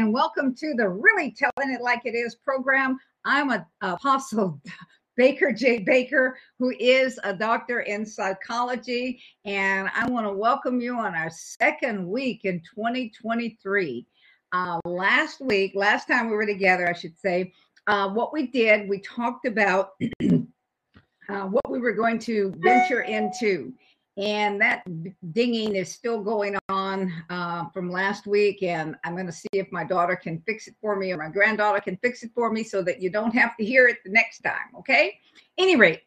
and welcome to the Really Telling It Like It Is program. I'm a, Apostle Baker J. Baker, who is a doctor in psychology, and I want to welcome you on our second week in 2023. Uh, last week, last time we were together, I should say, uh, what we did, we talked about uh, what we were going to venture into and that dinging is still going on uh, from last week and i'm going to see if my daughter can fix it for me or my granddaughter can fix it for me so that you don't have to hear it the next time okay? Any rate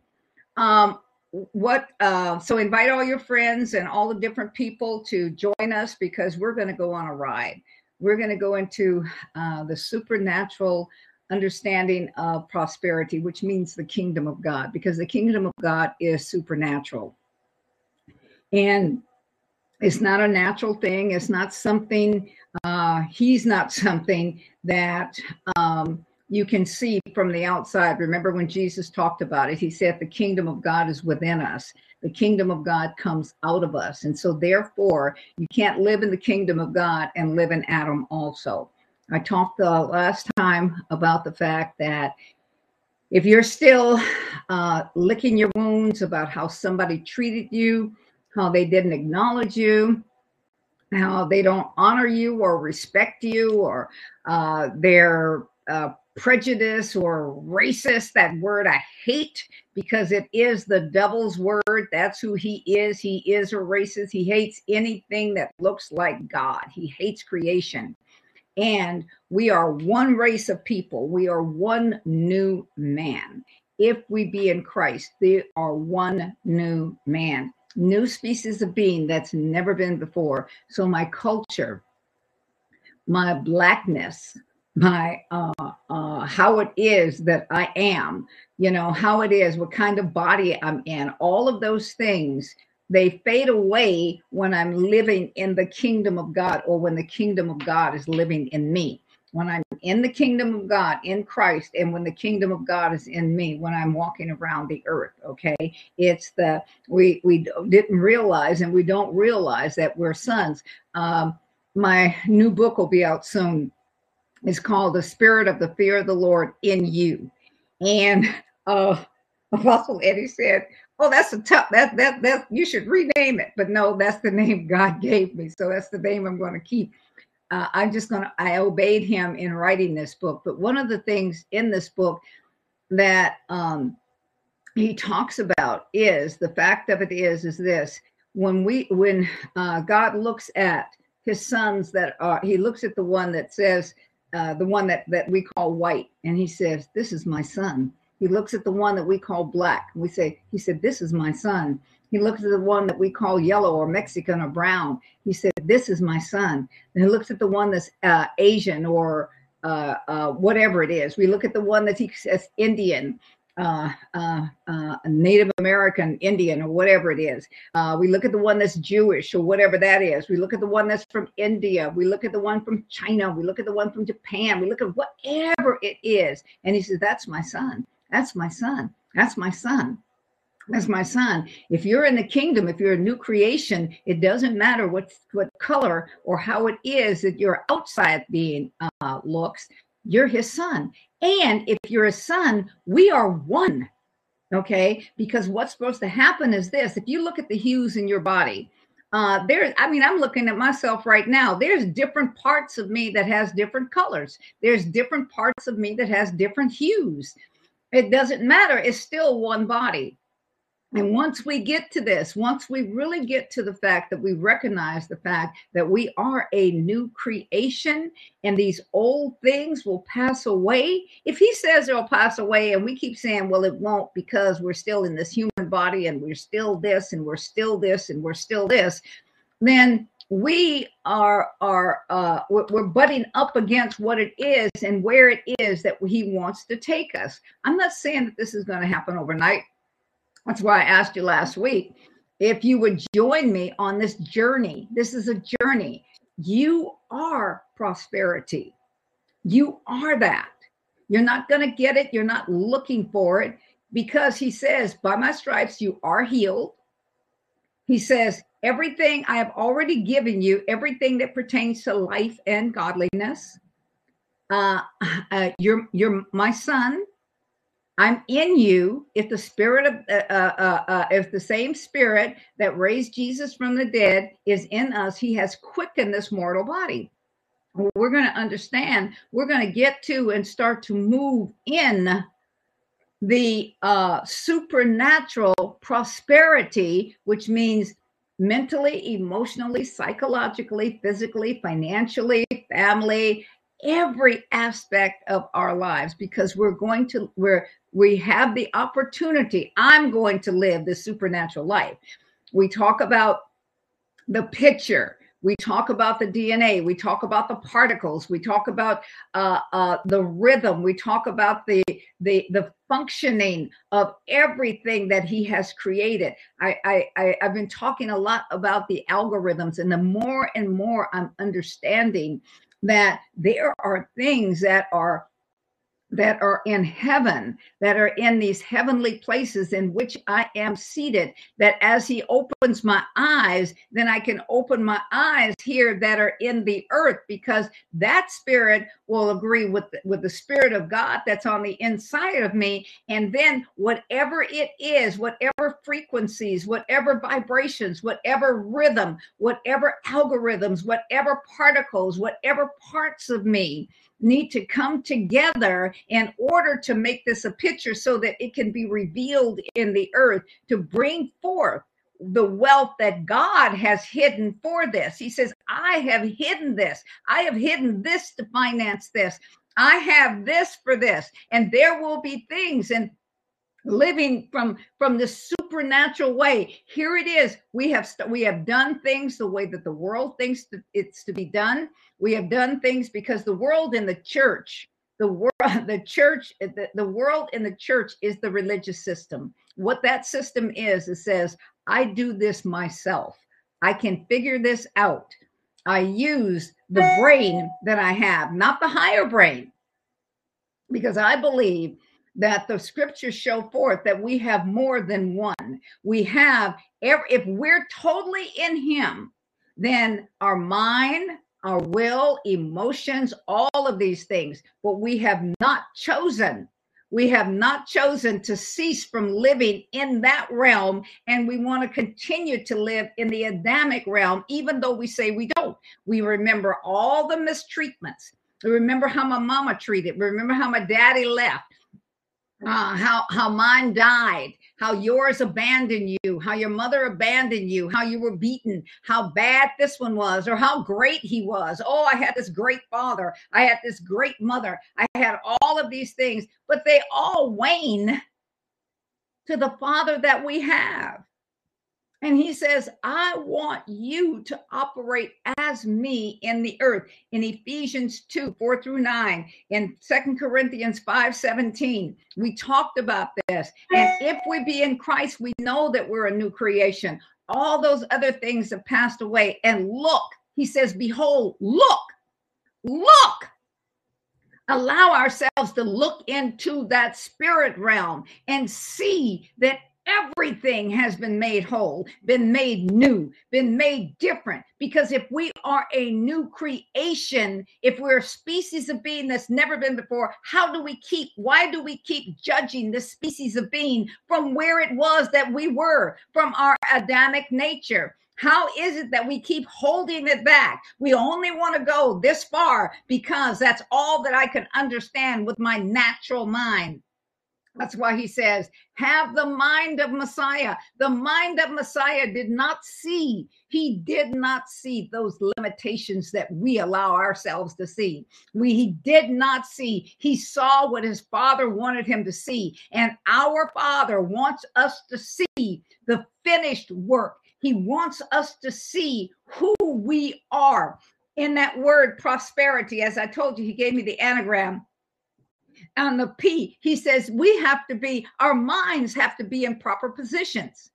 um, what uh, so invite all your friends and all the different people to join us because we're going to go on a ride. We're going to go into uh, the supernatural understanding of prosperity which means the kingdom of god because the kingdom of god is supernatural and it's not a natural thing. It's not something uh, he's not something that um, you can see from the outside. Remember when jesus talked about it he said the kingdom of god is within us. The kingdom of god comes out of us. And so therefore you can't live in the kingdom of god and live in adam also. I talked the last time about the fact that if you're still uh, licking your wounds about how somebody treated you how they didn't acknowledge you, how they don't honor you or respect you, or uh, they're uh, prejudice or racist. That word I hate because it is the devil's word. That's who he is. He is a racist. He hates anything that looks like God, he hates creation. And we are one race of people. We are one new man. If we be in Christ, they are one new man new species of being that's never been before. So my culture, my blackness, my uh, uh, how it is that I am, you know, how it is, what kind of body I'm in, all of those things, they fade away when I'm living in the kingdom of God or when the kingdom of God is living in me when I'm in the kingdom of God in Christ, and when the kingdom of God is in me, when I'm walking around the earth. Okay, it's the we we didn't realize, and we don't realize that we're sons. Um, my new book will be out soon. It's called "The Spirit of the Fear of the Lord in You," and uh, Apostle Eddie said, "Oh, that's a tough that that that you should rename it." But no, that's the name God gave me, so that's the name I'm going to keep uh, I'm just going to, I obeyed him in writing this book. But one of the things in this book that um, he talks about is the fact of it is, is this when we, when uh, God looks at his sons that are, he looks at the one that says, uh, the one that, that we call white, and he says, This is my son. He looks at the one that we call black. We say, He said, This is my son. He looks at the one that we call yellow or Mexican or brown. He said, This is my son. And he looks at the one that's uh, Asian or uh, uh, whatever it is. We look at the one that he says Indian, uh, uh, uh, Native American, Indian, or whatever it is. we look at the one that's Jewish or whatever that is. We look at the one that's from India. We look at the one from China. We look at the one from Japan. We look at whatever it is. And he says, That's my son. That's my son. That's my son as my son. If you're in the kingdom if you're a new creation it doesn't matter what what color or how it is that your outside being uh, looks you're his son. And if you're a son we are one okay? Because what's supposed to happen is this. If you look at the hues in your body uh there i mean i'm looking at myself right now. There's different parts of me that has different colors. There's different parts of me that has different hues. It doesn't matter. It's still one body and once we get to this, once we really get to the fact that we recognize the fact that we are a new creation and these old things will pass away, if he says it'll pass away and we keep saying, well, it won't because we're still in this human body and we're still this and we're still this and we're still this, then we are are uh, we're butting up against what it is and where it is that he wants to take us. I'm not saying that this is going to happen overnight. That's why I asked you last week if you would join me on this journey. This is a journey. You are prosperity. You are that. You're not going to get it. You're not looking for it because he says, By my stripes, you are healed. He says, Everything I have already given you, everything that pertains to life and godliness. uh, uh, you're you're my son. I'm in you. If the spirit of uh, uh, uh, uh, if the same spirit that raised Jesus from the dead is in us, He has quickened this mortal body. We're going to understand. We're going to get to and start to move in the uh, supernatural prosperity, which means mentally, emotionally, psychologically, physically, financially, family, every aspect of our lives because we're going to we're we have the opportunity i'm going to live the supernatural life we talk about the picture we talk about the DNA. We talk about the particles. We talk about uh, uh, the rhythm. We talk about the the the functioning of everything that he has created. I, I, I I've been talking a lot about the algorithms, and the more and more I'm understanding that there are things that are that are in heaven, that are in these heavenly places in which I am seated, that as He opens my eyes, then I can open my eyes here that are in the earth, because that spirit will agree with, with the spirit of God that's on the inside of me. And then whatever it is, whatever frequencies, whatever vibrations, whatever rhythm, whatever algorithms, whatever particles, whatever parts of me need to come together in order to make this a picture so that it can be revealed in the earth to bring forth the wealth that God has hidden for this. He says, I have hidden this. I have hidden this to finance this. I have this for this. And there will be things and living from from the supernatural way. Here it is. We have st- we have done things the way that the world thinks that it's to be done. We have done things because the world in the church the world the church the, the world in the church is the religious system. What that system is it says i do this myself. I can figure this out. I use the brain that i have not the higher brain because i believe that the scriptures show forth that we have more than one. We have, if we're totally in Him, then our mind, our will, emotions, all of these things, but we have not chosen. We have not chosen to cease from living in that realm, and we want to continue to live in the Adamic realm, even though we say we don't. We remember all the mistreatments. We remember how my mama treated. We remember how my daddy left uh, how how mine died, how yours abandoned you, how your mother abandoned you, how you were beaten, how bad this one was, or how great he was. Oh, I had this great father, I had this great mother, I had all of these things, but they all wane to the father that we have. And he says, I want you to operate as me in the earth. In Ephesians 2, 4 through 9, in Second Corinthians 5, 17, we talked about this. And if we be in Christ, we know that we're a new creation. All those other things have passed away. And look, he says, Behold, look, look. Allow ourselves to look into that spirit realm and see that Everything has been made whole, been made new, been made different. Because if we are a new creation, if we're a species of being that's never been before, how do we keep, why do we keep judging this species of being from where it was that we were, from our Adamic nature? How is it that we keep holding it back? We only want to go this far because that's all that I can understand with my natural mind. That's why he says, have the mind of Messiah. The mind of Messiah did not see, he did not see those limitations that we allow ourselves to see. We he did not see. He saw what his father wanted him to see. And our father wants us to see the finished work. He wants us to see who we are. In that word prosperity, as I told you, he gave me the anagram on the P, he says we have to be, our minds have to be in proper positions,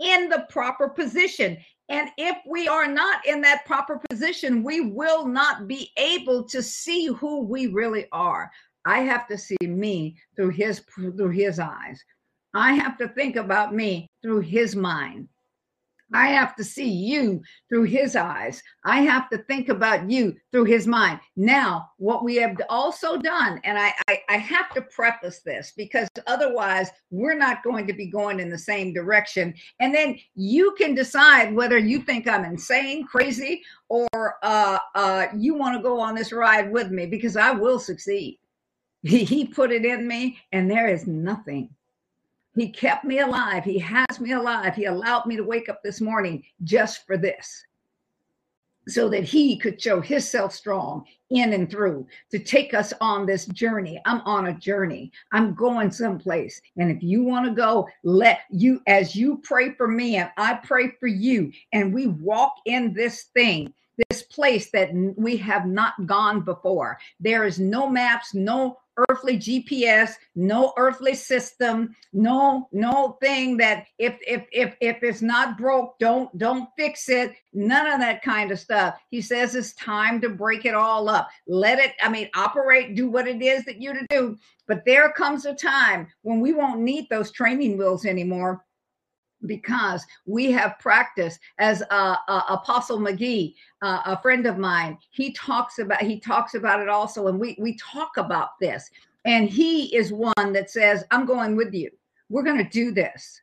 in the proper position. And if we are not in that proper position, we will not be able to see who we really are. I have to see me through his through his eyes. I have to think about me through his mind. I have to see you through his eyes. I have to think about you through his mind. Now, what we have also done, and I, I, I, have to preface this because otherwise we're not going to be going in the same direction. And then you can decide whether you think I'm insane, crazy, or uh, uh, you want to go on this ride with me because I will succeed. He, he put it in me, and there is nothing he kept me alive. He has me alive. He allowed me to wake up this morning just for this. So that he could show himself strong in and through to take us on this journey. I'm on a journey. I'm going someplace. And if you want to go, let you, as you pray for me and I pray for you, and we walk in this thing, this place that we have not gone before. There is no maps, no earthly GPS, no earthly system, no no thing that if if if if it's not broke, don't don't fix it. None of that kind of stuff. He says it's time to break it all up. Let it, I mean, operate, do what it is that you're to do. But there comes a time when we won't need those training wheels anymore because we have practiced as uh, uh, apostle mcgee uh, a friend of mine he talks about he talks about it also and we we talk about this. And he is one that says i'm going with you. We're going to do this.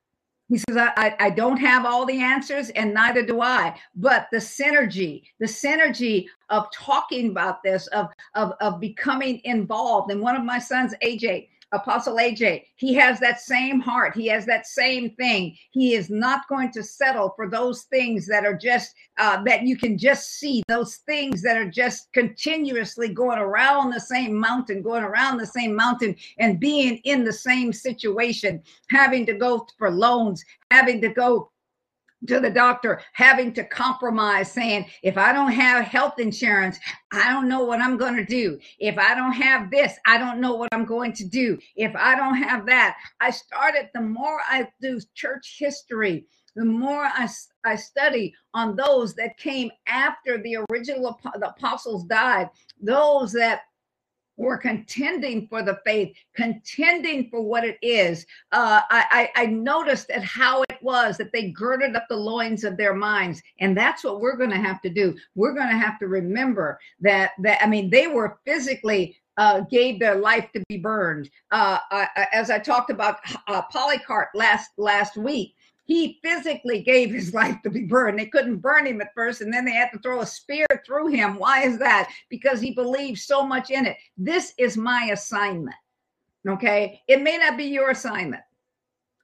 He says I, I, I don't have all the answers and neither do i. But the synergy the synergy of talking about this of of, of becoming involved and one of my sons aj Apostle AJ, he has that same heart. He has that same thing. He is not going to settle for those things that are just, uh, that you can just see, those things that are just continuously going around the same mountain, going around the same mountain and being in the same situation, having to go for loans, having to go to the doctor having to compromise saying if i don't have health insurance i don't know what i'm going to do. If i don't have this i don't know what i'm going to do. If i don't have that. I started the more i do church history the more I, I study on those that came after the original the apostles died those that were contending for the faith, contending for what it is. Uh, I, I, noticed at how it was that they girded up the loins of their minds, and that's what we're going to have to do. We're going to have to remember that that I mean they were physically uh, gave their life to be burned. Uh, I, as I talked about uh, Polycarp last last week, he physically gave his life to be burned. They couldn't burn him at first, and then they had to throw a spear through him. Why is that? Because he believed so much in it. This is my assignment. Okay. It may not be your assignment,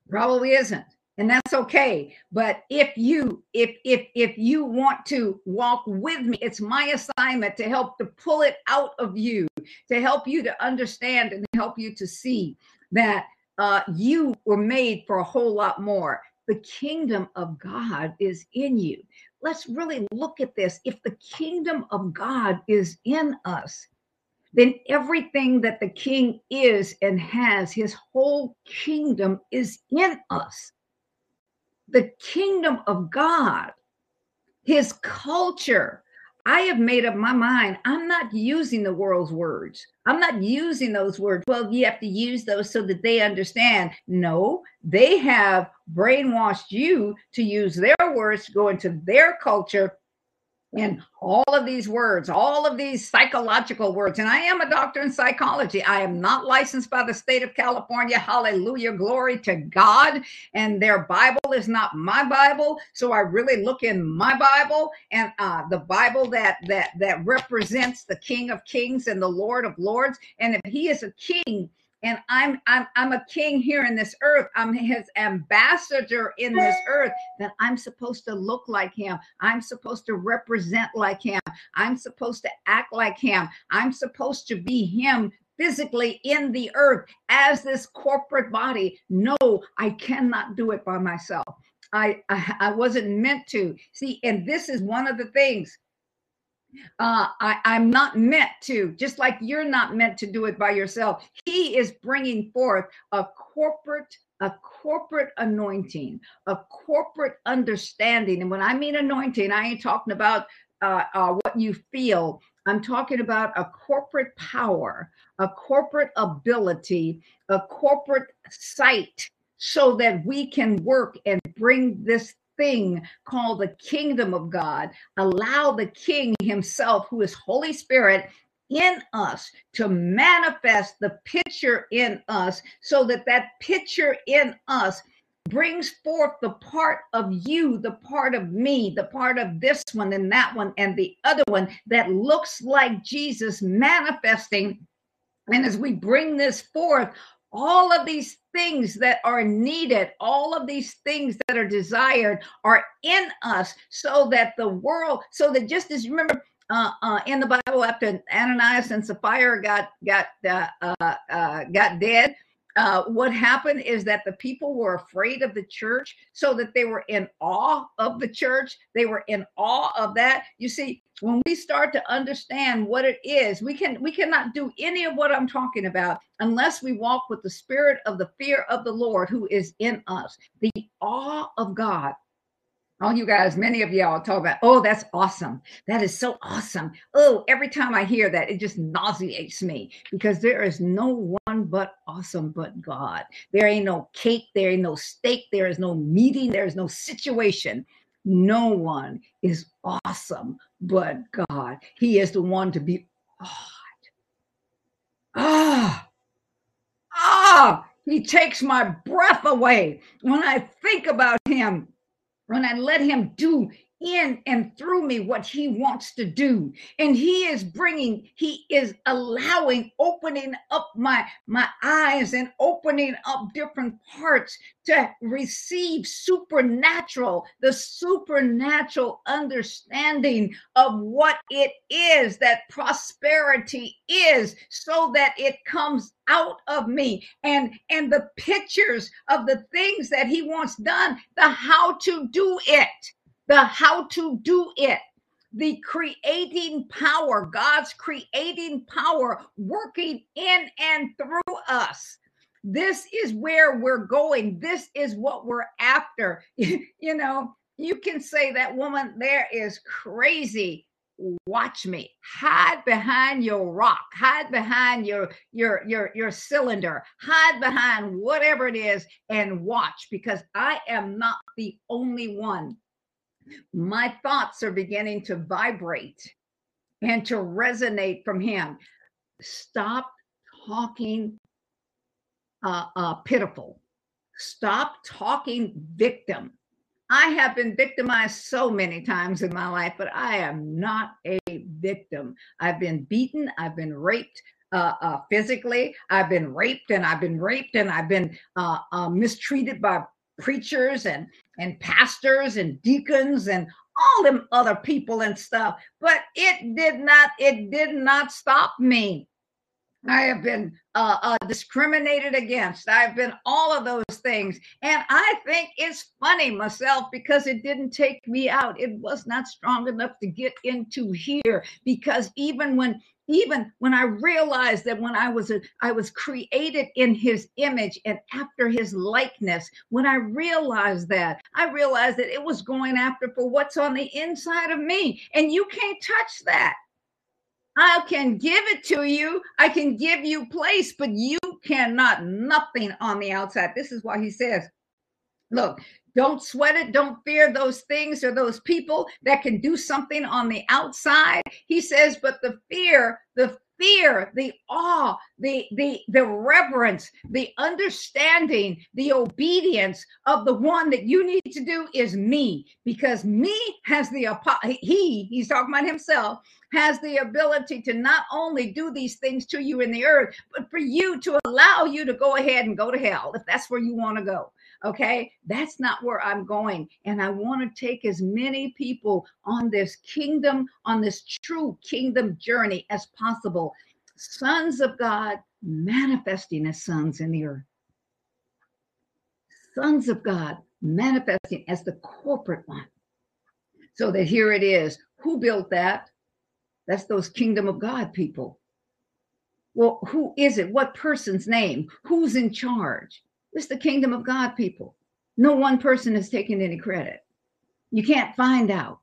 probably isn't. And that's okay. But if you if if if you want to walk with me, it's my assignment to help to pull it out of you, to help you to understand and help you to see that uh, you were made for a whole lot more the kingdom of God is in you. Let's really look at this. If the kingdom of God is in us, then everything that the king is and has, his whole kingdom is in us. The kingdom of God, his culture, I have made up my mind. I'm not using the world's words. I'm not using those words. Well, you have to use those so that they understand. No, they have brainwashed you to use their words to go into their culture and all of these words, all of these psychological words. And I am a doctor in psychology. I am not licensed by the state of California. Hallelujah. Glory to God. And their Bible is not my Bible. So I really look in my Bible and uh, the Bible that that that represents the King of Kings and the Lord of Lords. And if he is a king, and I'm I'm I'm a king here in this earth. I'm his ambassador in this earth. That I'm supposed to look like him. I'm supposed to represent like him. I'm supposed to act like him. I'm supposed to be him physically in the earth as this corporate body. No, I cannot do it by myself. I, I, I wasn't meant to. See, and this is one of the things uh, I, I'm not meant to, just like you're not meant to do it by yourself. He is bringing forth a corporate a corporate anointing, a corporate understanding. And when I mean anointing, I ain't talking about uh, uh, what you feel. I'm talking about a corporate power, a corporate ability, a corporate sight, so that we can work and bring this thing called the kingdom of God. Allow the king himself, who is Holy Spirit, in us to manifest the picture in us so that that picture in us brings forth the part of you, the part of me, the part of this one and that one and the other one that looks like Jesus manifesting. And as we bring this forth, all of these things that are needed, all of these things that are desired are in us so that the world, so that just as you remember, uh, uh, in the Bible, after Ananias and Sapphira got got uh, uh, uh got dead, uh, what happened is that the people were afraid of the church so that they were in awe of the church. They were in awe of that. You see when we start to understand what it is we can we cannot do any of what i'm talking about unless we walk with the spirit of the fear of the lord who is in us. The awe of god all you guys, many of y'all talk about, oh, that's awesome. That is so awesome. Oh, every time I hear that, it just nauseates me because there is no one but awesome but God. There ain't no cake, there ain't no steak, there is no meeting, there is no situation. No one is awesome but God. He is the one to be awed. Ah, ah, he takes my breath away when I think about him when I let him do in and through me what he wants to do. And he is bringing he is allowing opening up my my eyes and opening up different parts to receive supernatural the supernatural understanding of what it is that prosperity is so that it comes out of me. And and the pictures of the things that he wants done the how to do it the how to do it the creating power, God's creating power working in and through us. This is where we're going. This is what we're after. you know, you can say that woman there is crazy. Watch me. Hide behind your rock. Hide behind your your your your cylinder. Hide behind whatever it is and watch because I am not the only one my thoughts are beginning to vibrate and to resonate from him. Stop talking uh, uh, pitiful. Stop talking victim. I have been victimized so many times in my life, but I am not a victim. I've been beaten, I've been raped, uh, uh, physically. I've been raped and I've been raped and I've been uh, uh mistreated by preachers and and pastors and deacons and all them other people and stuff but it did not it did not stop me I have been uh, uh, discriminated against. I've been all of those things. And I think it's funny myself because it didn't take me out. It was not strong enough to get into here because even when even when I realized that when I was a, I was created in his image and after his likeness, when I realized that, I realized that it was going after for what's on the inside of me. And you can't touch that. I can give it to you. I can give you place, but you cannot nothing on the outside. This is why he says, look, don't sweat it. Don't fear those things or those people that can do something on the outside. He says, but the fear, the fear, the awe, the the the reverence, the understanding, the obedience of the one that you need to do is me, because me has the he he's talking about himself has the ability to not only do these things to you in the earth, but for you to allow you to go ahead and go to hell if that's where you want to go. Okay, that's not where I'm going. And I want to take as many people on this kingdom, on this true kingdom journey as possible. Sons of God manifesting as sons in the earth. Sons of God manifesting as the corporate one. So that here it is. Who built that? That's those kingdom of God people. Well, who is it? What person's name? Who's in charge? It's the kingdom of God people. No one person has taken any credit. You can't find out.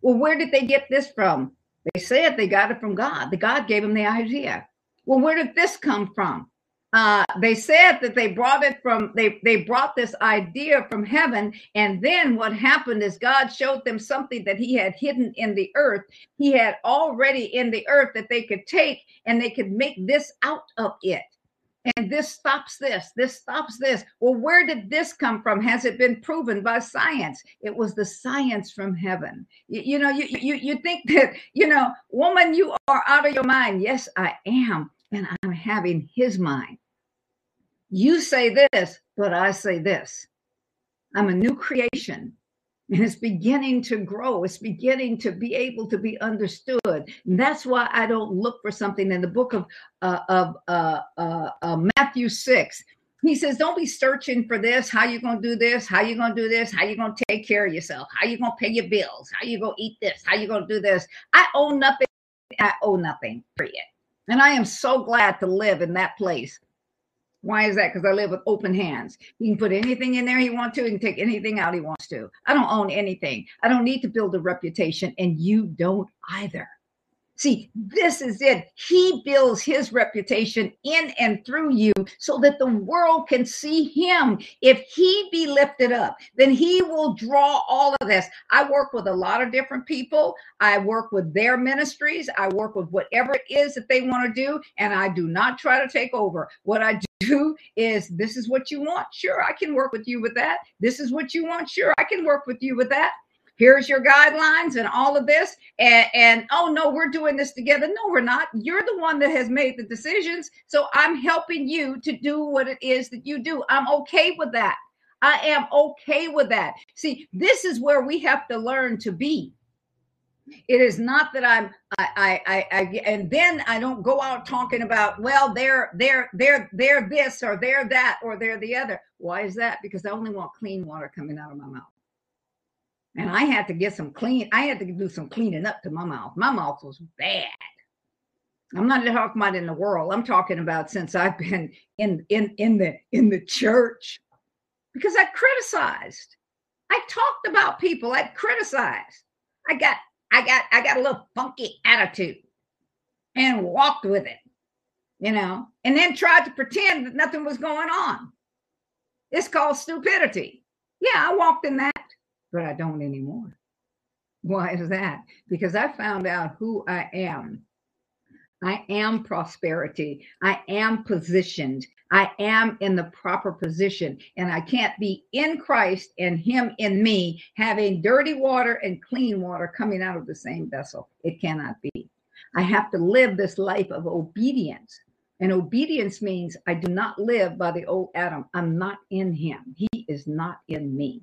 Well, where did they get this from? They said they got it from God. The God gave them the idea. Well, where did this come from? uh, they said that they brought it from they they brought this idea from heaven and then what happened is god showed them something that he had hidden in the earth he had already in the earth that they could take and they could make this out of it and this stops this this stops this. Well where did this come from? Has it been proven by science? It was the science from heaven. You, you know you, you you think that you know woman you are out of your mind. Yes i am and i'm having his mind. You say this but i say this. I'm a new creation and it's beginning to grow. It's beginning to be able to be understood. And that's why i don't look for something in the book of uh, of uh, uh, uh matthew 6 he says don't be searching for this. How you gonna do this? How you gonna do this? How you gonna take care of yourself? How you gonna pay your bills? How you gonna eat this? How you gonna do this? I owe nothing. I owe nothing period. And i am so glad to live in that place why is that? Because I live with open hands. He can put anything in there he wants to. He can take anything out he wants to. I don't own anything. I don't need to build a reputation, and you don't either. See, this is it. He builds his reputation in and through you so that the world can see him. If he be lifted up, then he will draw all of this. I work with a lot of different people. I work with their ministries. I work with whatever it is that they want to do. And I do not try to take over. What I do is this is what you want. Sure, I can work with you with that. This is what you want. Sure, I can work with you with that. Here's your guidelines and all of this and, and oh no we're doing this together. No we're not. You're the one that has made the decisions so i'm helping you to do what it is that you do. I'm okay with that. I am okay with that. See this is where we have to learn to be it is not that i'm I, I i and then i don't go out talking about well they're they're they're they're this or they're that or they're the other why is that because i only want clean water coming out of my mouth and I had to get some clean, I had to do some cleaning up to my mouth. My mouth was bad. I'm not talking about in the world. I'm talking about since I've been in in in the in the church because I criticized. I talked about people. I criticized. I got I got I got a little funky attitude and walked with it, you know, and then tried to pretend that nothing was going on. It's called stupidity. Yeah, I walked in that but I don't anymore. Why is that? Because I found out who I am. I am prosperity. I am positioned. I am in the proper position. And I can't be in Christ and Him in me, having dirty water and clean water coming out of the same vessel. It cannot be. I have to live this life of obedience. And obedience means I do not live by the old Adam. I'm not in Him, He is not in me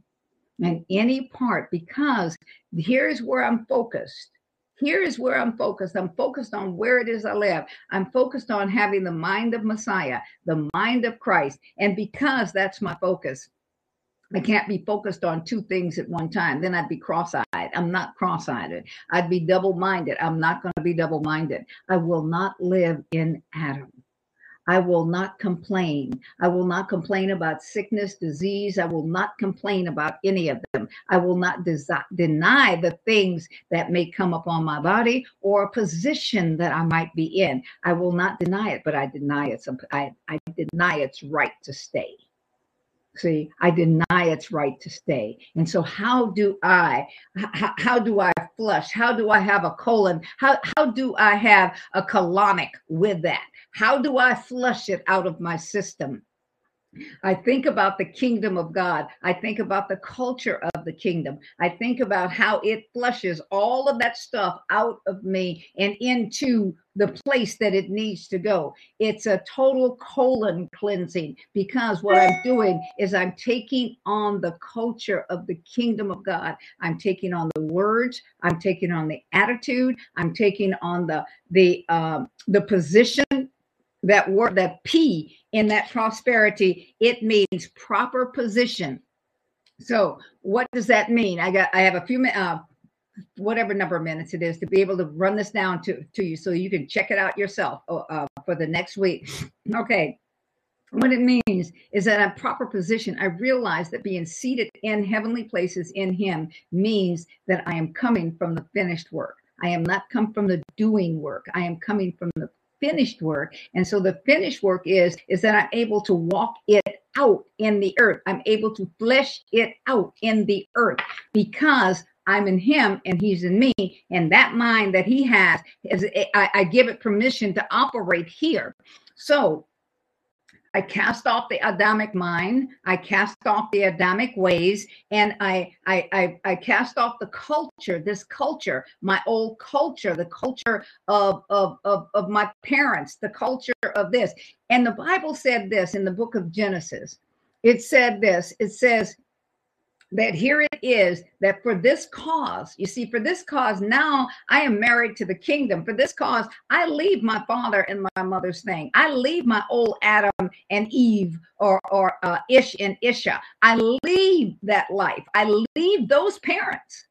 and any part because here's where I'm focused. Here is where I'm focused. I'm focused on where it is I live. I'm focused on having the mind of Messiah, the mind of Christ. And because that's my focus, I can't be focused on two things at one time. Then I'd be cross eyed. I'm not cross eyed. I'd be double minded. I'm not going to be double minded. I will not live in Adam. I will not complain. I will not complain about sickness, disease. I will not complain about any of them. I will not deny the things that may come upon my body or a position that I might be in. I will not deny it, but I deny it. I, I deny its right to stay. See, I deny its right to stay. And so how do I how do I flush? How do I have a colon? How how do I have a colonic with that? How do I flush it out of my system? I think about the kingdom of God. I think about the culture of the kingdom. I think about how it flushes all of that stuff out of me and into the place that it needs to go. It's a total colon cleansing because what I'm doing is I'm taking on the culture of the kingdom of God. I'm taking on the words. I'm taking on the attitude. I'm taking on the the um, the position that word that p in that prosperity it means proper position. So what does that mean? I got i have a few uh, whatever number of minutes it is to be able to run this down to to you so you can check it out yourself uh, uh for the next week. Okay. What it means is that in proper position. I realize that being seated in heavenly places in him means that i am coming from the finished work. I am not come from the doing work. I am coming from the finished work. And so the finished work is is that I'm able to walk it out in the earth. I'm able to flesh it out in the earth because I'm in him and he's in me. And that mind that he has is I, I give it permission to operate here. So I cast off the Adamic mind. I cast off the Adamic ways, and I, I, I, I, cast off the culture, this culture, my old culture, the culture of, of, of, of my parents, the culture of this. And the Bible said this in the book of Genesis. It said this. It says, that here it is that for this cause, you see, for this cause, now I am married to the kingdom. For this cause, I leave my father and my mother's thing. I leave my old Adam and Eve or, or uh, Ish and Isha. I leave that life. I leave those parents.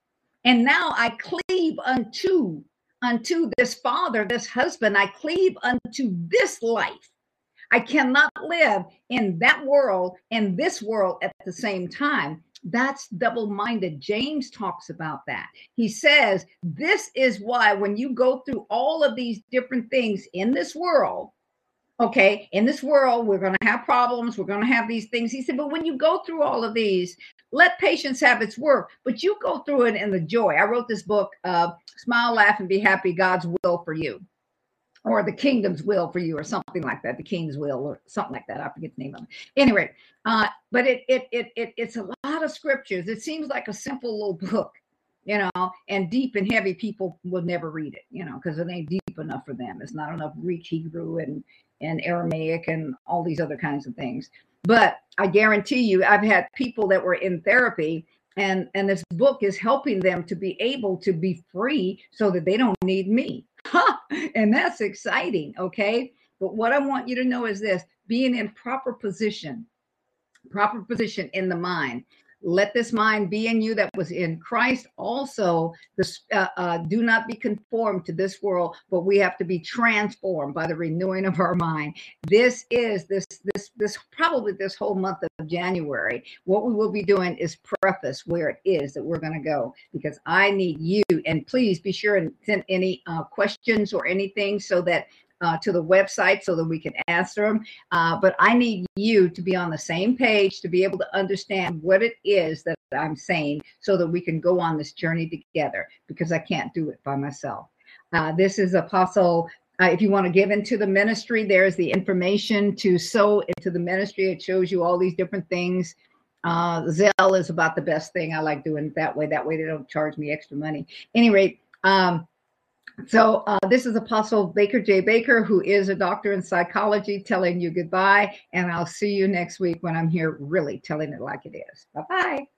And now I cleave unto unto this father, this husband. I cleave unto this life. I cannot live in that world and this world at the same time that's double minded. James talks about that. He says, This is why when you go through all of these different things in this world, okay, in this world, we're going to have problems, we're going to have these things. He said, But when you go through all of these, let patience have its work, but you go through it in the joy. I wrote this book, uh, Smile, Laugh, and Be Happy God's Will for You or the kingdom's will for you or something like that the king's will or something like that i forget the name of it. Anyway uh, but it, it it it it's a lot of scriptures. It seems like a simple little book you know and deep and heavy people will never read it you know because it ain't deep enough for them. It's not enough greek hebrew and and aramaic and all these other kinds of things. But i guarantee you i've had people that were in therapy and and this book is helping them to be able to be free so that they don't need me and that's exciting. Okay. But what I want you to know is this being in proper position, proper position in the mind. Let this mind be in you that was in Christ. Also, this, uh, uh, do not be conformed to this world, but we have to be transformed by the renewing of our mind. This is this this this probably this whole month of January. What we will be doing is preface where it is that we're going to go because I need you. And please be sure and send any uh, questions or anything so that uh, to the website so that we can answer them. Uh, but I need you to be on the same page to be able to understand what it is that I'm saying so that we can go on this journey together because I can't do it by myself. Uh, this is Apostle. Uh, if you want to give into the ministry, there's the information to sow into the ministry. It shows you all these different things. Uh, Zelle is about the best thing. I like doing it that way. That way they don't charge me extra money. Anyway, um, so uh, this is Apostle Baker J. Baker, who is a doctor in psychology, telling you goodbye. And I'll see you next week when I'm here really telling it like it is. Bye bye.